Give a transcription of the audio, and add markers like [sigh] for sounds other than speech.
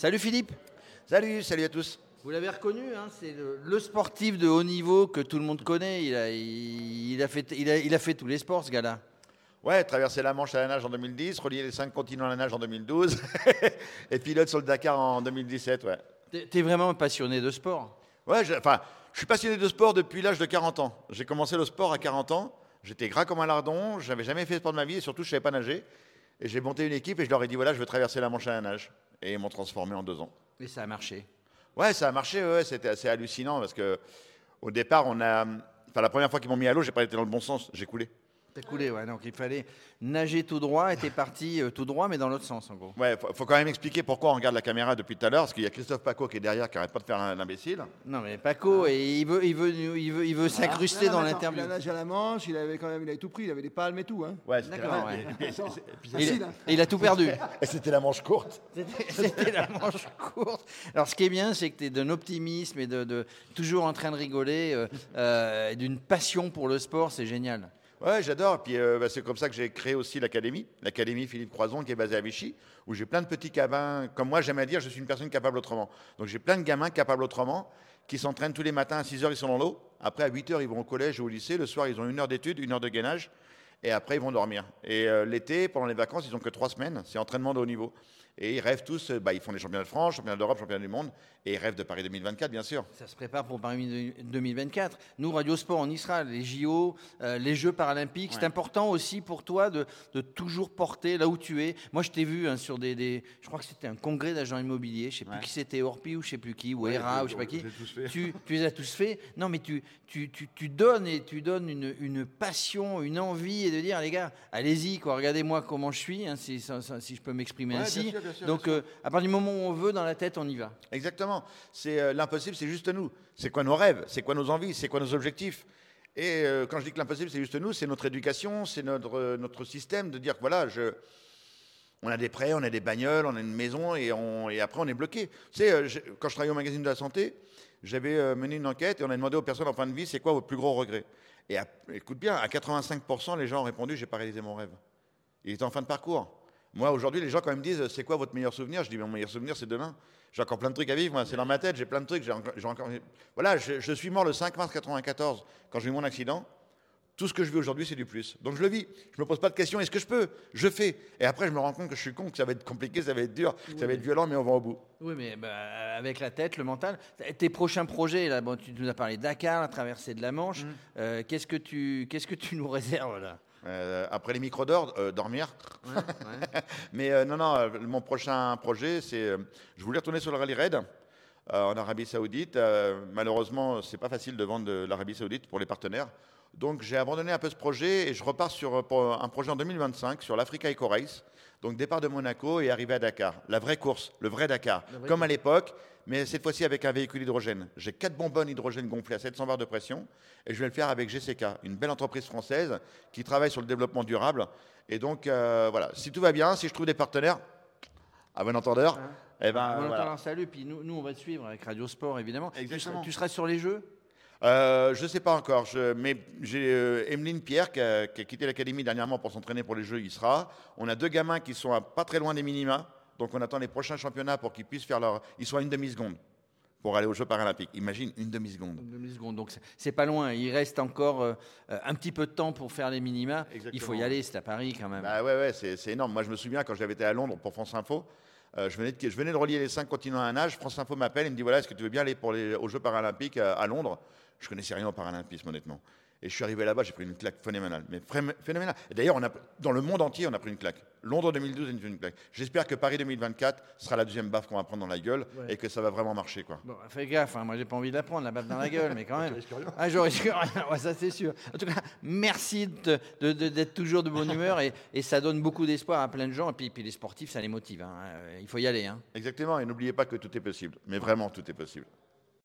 Salut Philippe. Salut, salut à tous. Vous l'avez reconnu, hein, c'est le, le sportif de haut niveau que tout le monde connaît. Il a, il, il a fait, il, a, il a fait tous les sports, ce gars-là. Ouais, traverser la Manche à la nage en 2010, relier les cinq continents à la nage en 2012, [laughs] et pilote sur le Dakar en 2017, ouais. T'es t'es vraiment passionné de sport? Ouais, je- enfin, je suis passionné de sport depuis l'âge de 40 ans. J'ai commencé le sport à 40 ans. J'étais gras comme un lardon. J'avais jamais fait de sport de ma vie et surtout, je savais pas nager. Et j'ai monté une équipe et je leur ai dit voilà, je veux traverser la Manche à la nage. Et ils m'ont transformé en deux ans. Et ça a marché. Ouais, ça a marché. Ouais, c'était assez hallucinant parce que au départ, on a, enfin, la première fois qu'ils m'ont mis à l'eau, j'ai pas été dans le bon sens. J'ai coulé. T'as coulé, ouais. Donc il fallait nager tout droit et t'es parti euh, tout droit, mais dans l'autre sens, en gros. Ouais, faut, faut quand même expliquer pourquoi on regarde la caméra depuis tout à l'heure, parce qu'il y a Christophe Paco qui est derrière, qui arrête pas de faire l'im- l'imbécile. Non, mais Paco, et il veut, il veut, il veut, il veut s'incruster Non, dans mais attends, l'interview. Il a nagé à la Manche, il avait quand même, il avait tout pris, il avait des palmes et tout. Hein. Ouais, c'était D'accord, Il, facile, hein. et il a tout perdu. Et c'était la manche courte. C'était c'était la manche courte. Alors, ce qui est bien, c'est que tu es d'un optimisme et de, de- toujours en train de rigoler, euh, euh, et d'une passion pour le sport, c'est génial. Ouais, j'adore. Puis euh, bah, c'est comme ça que j'ai créé aussi l'académie, l'académie Philippe Croison, qui est basée à Vichy, où j'ai plein de petits cabins. Comme moi, j'aime à dire, je suis une personne capable autrement. Donc j'ai plein de gamins capables autrement qui s'entraînent tous les matins à 6 heures, ils sont dans l'eau. Après, à 8 heures, ils vont au collège ou au lycée. Le soir, ils ont une heure d'études, une heure de gainage. Et après, ils vont dormir. Et euh, l'été, pendant les vacances, ils ont que trois semaines. C'est entraînement de haut niveau. Et ils rêvent tous, euh, bah, ils font les championnats de France, championnats d'Europe, championnats du monde. Et ils rêvent de Paris 2024, bien sûr. Ça se prépare pour Paris 2024. Nous, Radio Sport, on y sera. Les JO, euh, les Jeux paralympiques. C'est important aussi pour toi de, de toujours porter là où tu es. Moi, je t'ai vu hein, sur des, des- Je crois que c'était un congrès d'agents immobiliers. Je sais plus Ouais. qui c'était, Orpi ou je sais plus qui, ou Ouais, ERA je- ou je sais pas qui. Tu, tu les as tous faits. Non, mais tu, tu, tu, tu donnes et tu donnes une, une passion, une envie et de dire, les gars, allez-y, quoi, regardez-moi comment je suis, hein, si, si- je peux m'exprimer Ouais, ainsi. bien sûr, bien sûr, Donc, euh, à partir du moment où on veut, dans la tête, on y va. Exactement. C'est euh, l'impossible, c'est juste nous. C'est quoi nos rêves C'est quoi nos envies C'est quoi nos objectifs Et euh, quand je dis que l'impossible, c'est juste nous, c'est notre éducation, c'est notre, notre système de dire que voilà, je, on a des prêts, on a des bagnoles, on a une maison et, on, après on est bloqué. Tu sais, euh, quand je travaillais au magazine de la santé, j'avais euh, mené une enquête et on a demandé aux personnes en fin de vie c'est quoi votre plus gros regret Et écoute bien, à 85%, les gens ont répondu j'ai pas réalisé mon rêve. Il était en fin de parcours. Moi, aujourd'hui, les gens, quand ils me disent c'est quoi votre meilleur souvenir, je dis mon meilleur souvenir, c'est demain. J'ai encore plein de trucs à vivre, moi, c'est dans ma tête, j'ai plein de trucs. j'ai encore- Voilà, je, je suis mort le 5 mars 94 quand j'ai eu mon accident. Tout ce que je vis aujourd'hui, c'est du plus. Donc je le vis. Je me pose pas de questions. Est-ce que je peux? Je fais. Et après, je me rends compte que je suis con, que ça va être compliqué, ça va être dur, ça va être violent, mais on va au bout. Oui, mais bah, avec la tête, le mental. Tes prochains projets, là, bon, tu nous as parlé de Dakar, la traversée de la Manche. Mm. Euh, qu'est-ce que tu, qu'est-ce que tu nous réserves là? Euh, après les micros d'or, euh, dormir. Ouais, ouais. [laughs] Mais non, non, mon prochain projet, c'est. je voulais retourner sur le rallye raid en Arabie Saoudite. Malheureusement, c'est pas facile de vendre de l'Arabie Saoudite pour les partenaires. Donc j'ai abandonné un peu ce projet et je repars sur euh, un projet en 2025 sur l'Africa Eco Race. Donc départ de Monaco et arrivée à Dakar. La vraie course, le vrai Dakar. Vraie Comme à l'époque, mais cette fois-ci avec un véhicule hydrogène. J'ai quatre bonbonnes hydrogène gonflées à 700 bars de pression et je vais le faire avec GCK, une belle entreprise française qui travaille sur le développement durable. Et donc euh, voilà, si tout va bien, si je trouve des partenaires, à bon entendeur, eh ben, Bon, voilà. entend un salut, puis nous, nous, on va te suivre avec Radio Sport, évidemment. Tu Exactement. seras, tu seras sur les Jeux? Euh, je ne sais pas encore, je- mais j'ai euh, Emeline Pierre qui a, qui a quitté l'académie dernièrement pour s'entraîner pour les Jeux, il sera. On a deux gamins qui sont à pas très loin des minima, donc on attend les prochains championnats pour qu'ils puissent faire leur... Ils sont à une demi-seconde pour aller aux Jeux paralympiques. Imagine, une demi-seconde. Une demi-seconde, donc c'est- pas loin. Il reste encore euh, un petit peu de temps pour faire les minima. Il faut y aller, c'est à Paris quand même. Bah ouais, ouais, c'est énorme. Moi, je me souviens quand j'avais été à Londres pour France Info, je, venais de, je venais de relier les cinq continents à un âge. France Info m'appelle et me dit voilà, est-ce que tu veux bien aller pour les, aux Jeux paralympiques à, à Londres? Je connaissais rien au paralympisme, honnêtement. Et je suis arrivé là-bas, j'ai pris une claque phénoménale. Mais phénoménale. D'ailleurs, on a- dans le monde entier, on a pris une claque. Londres 2012, on a pris une claque. J'espère que Paris 2024 sera la deuxième baffe qu'on va prendre dans la gueule Ouais. et que ça va vraiment marcher. Quoi. Bon, fais gaffe, hein, moi j'ai pas envie de la prendre, la baffe dans la gueule, mais quand [laughs] même. Ah, je risque rien, [laughs] ouais, ça c'est sûr. En tout cas, merci de- de- de- d'être toujours de bonne [laughs] humeur et, et ça donne beaucoup d'espoir à plein de gens. Et puis, puis les sportifs, ça les motive. hein. Euh, Il faut y aller. hein. Exactement. Et n'oubliez pas que tout est possible. Mais vraiment, tout est possible.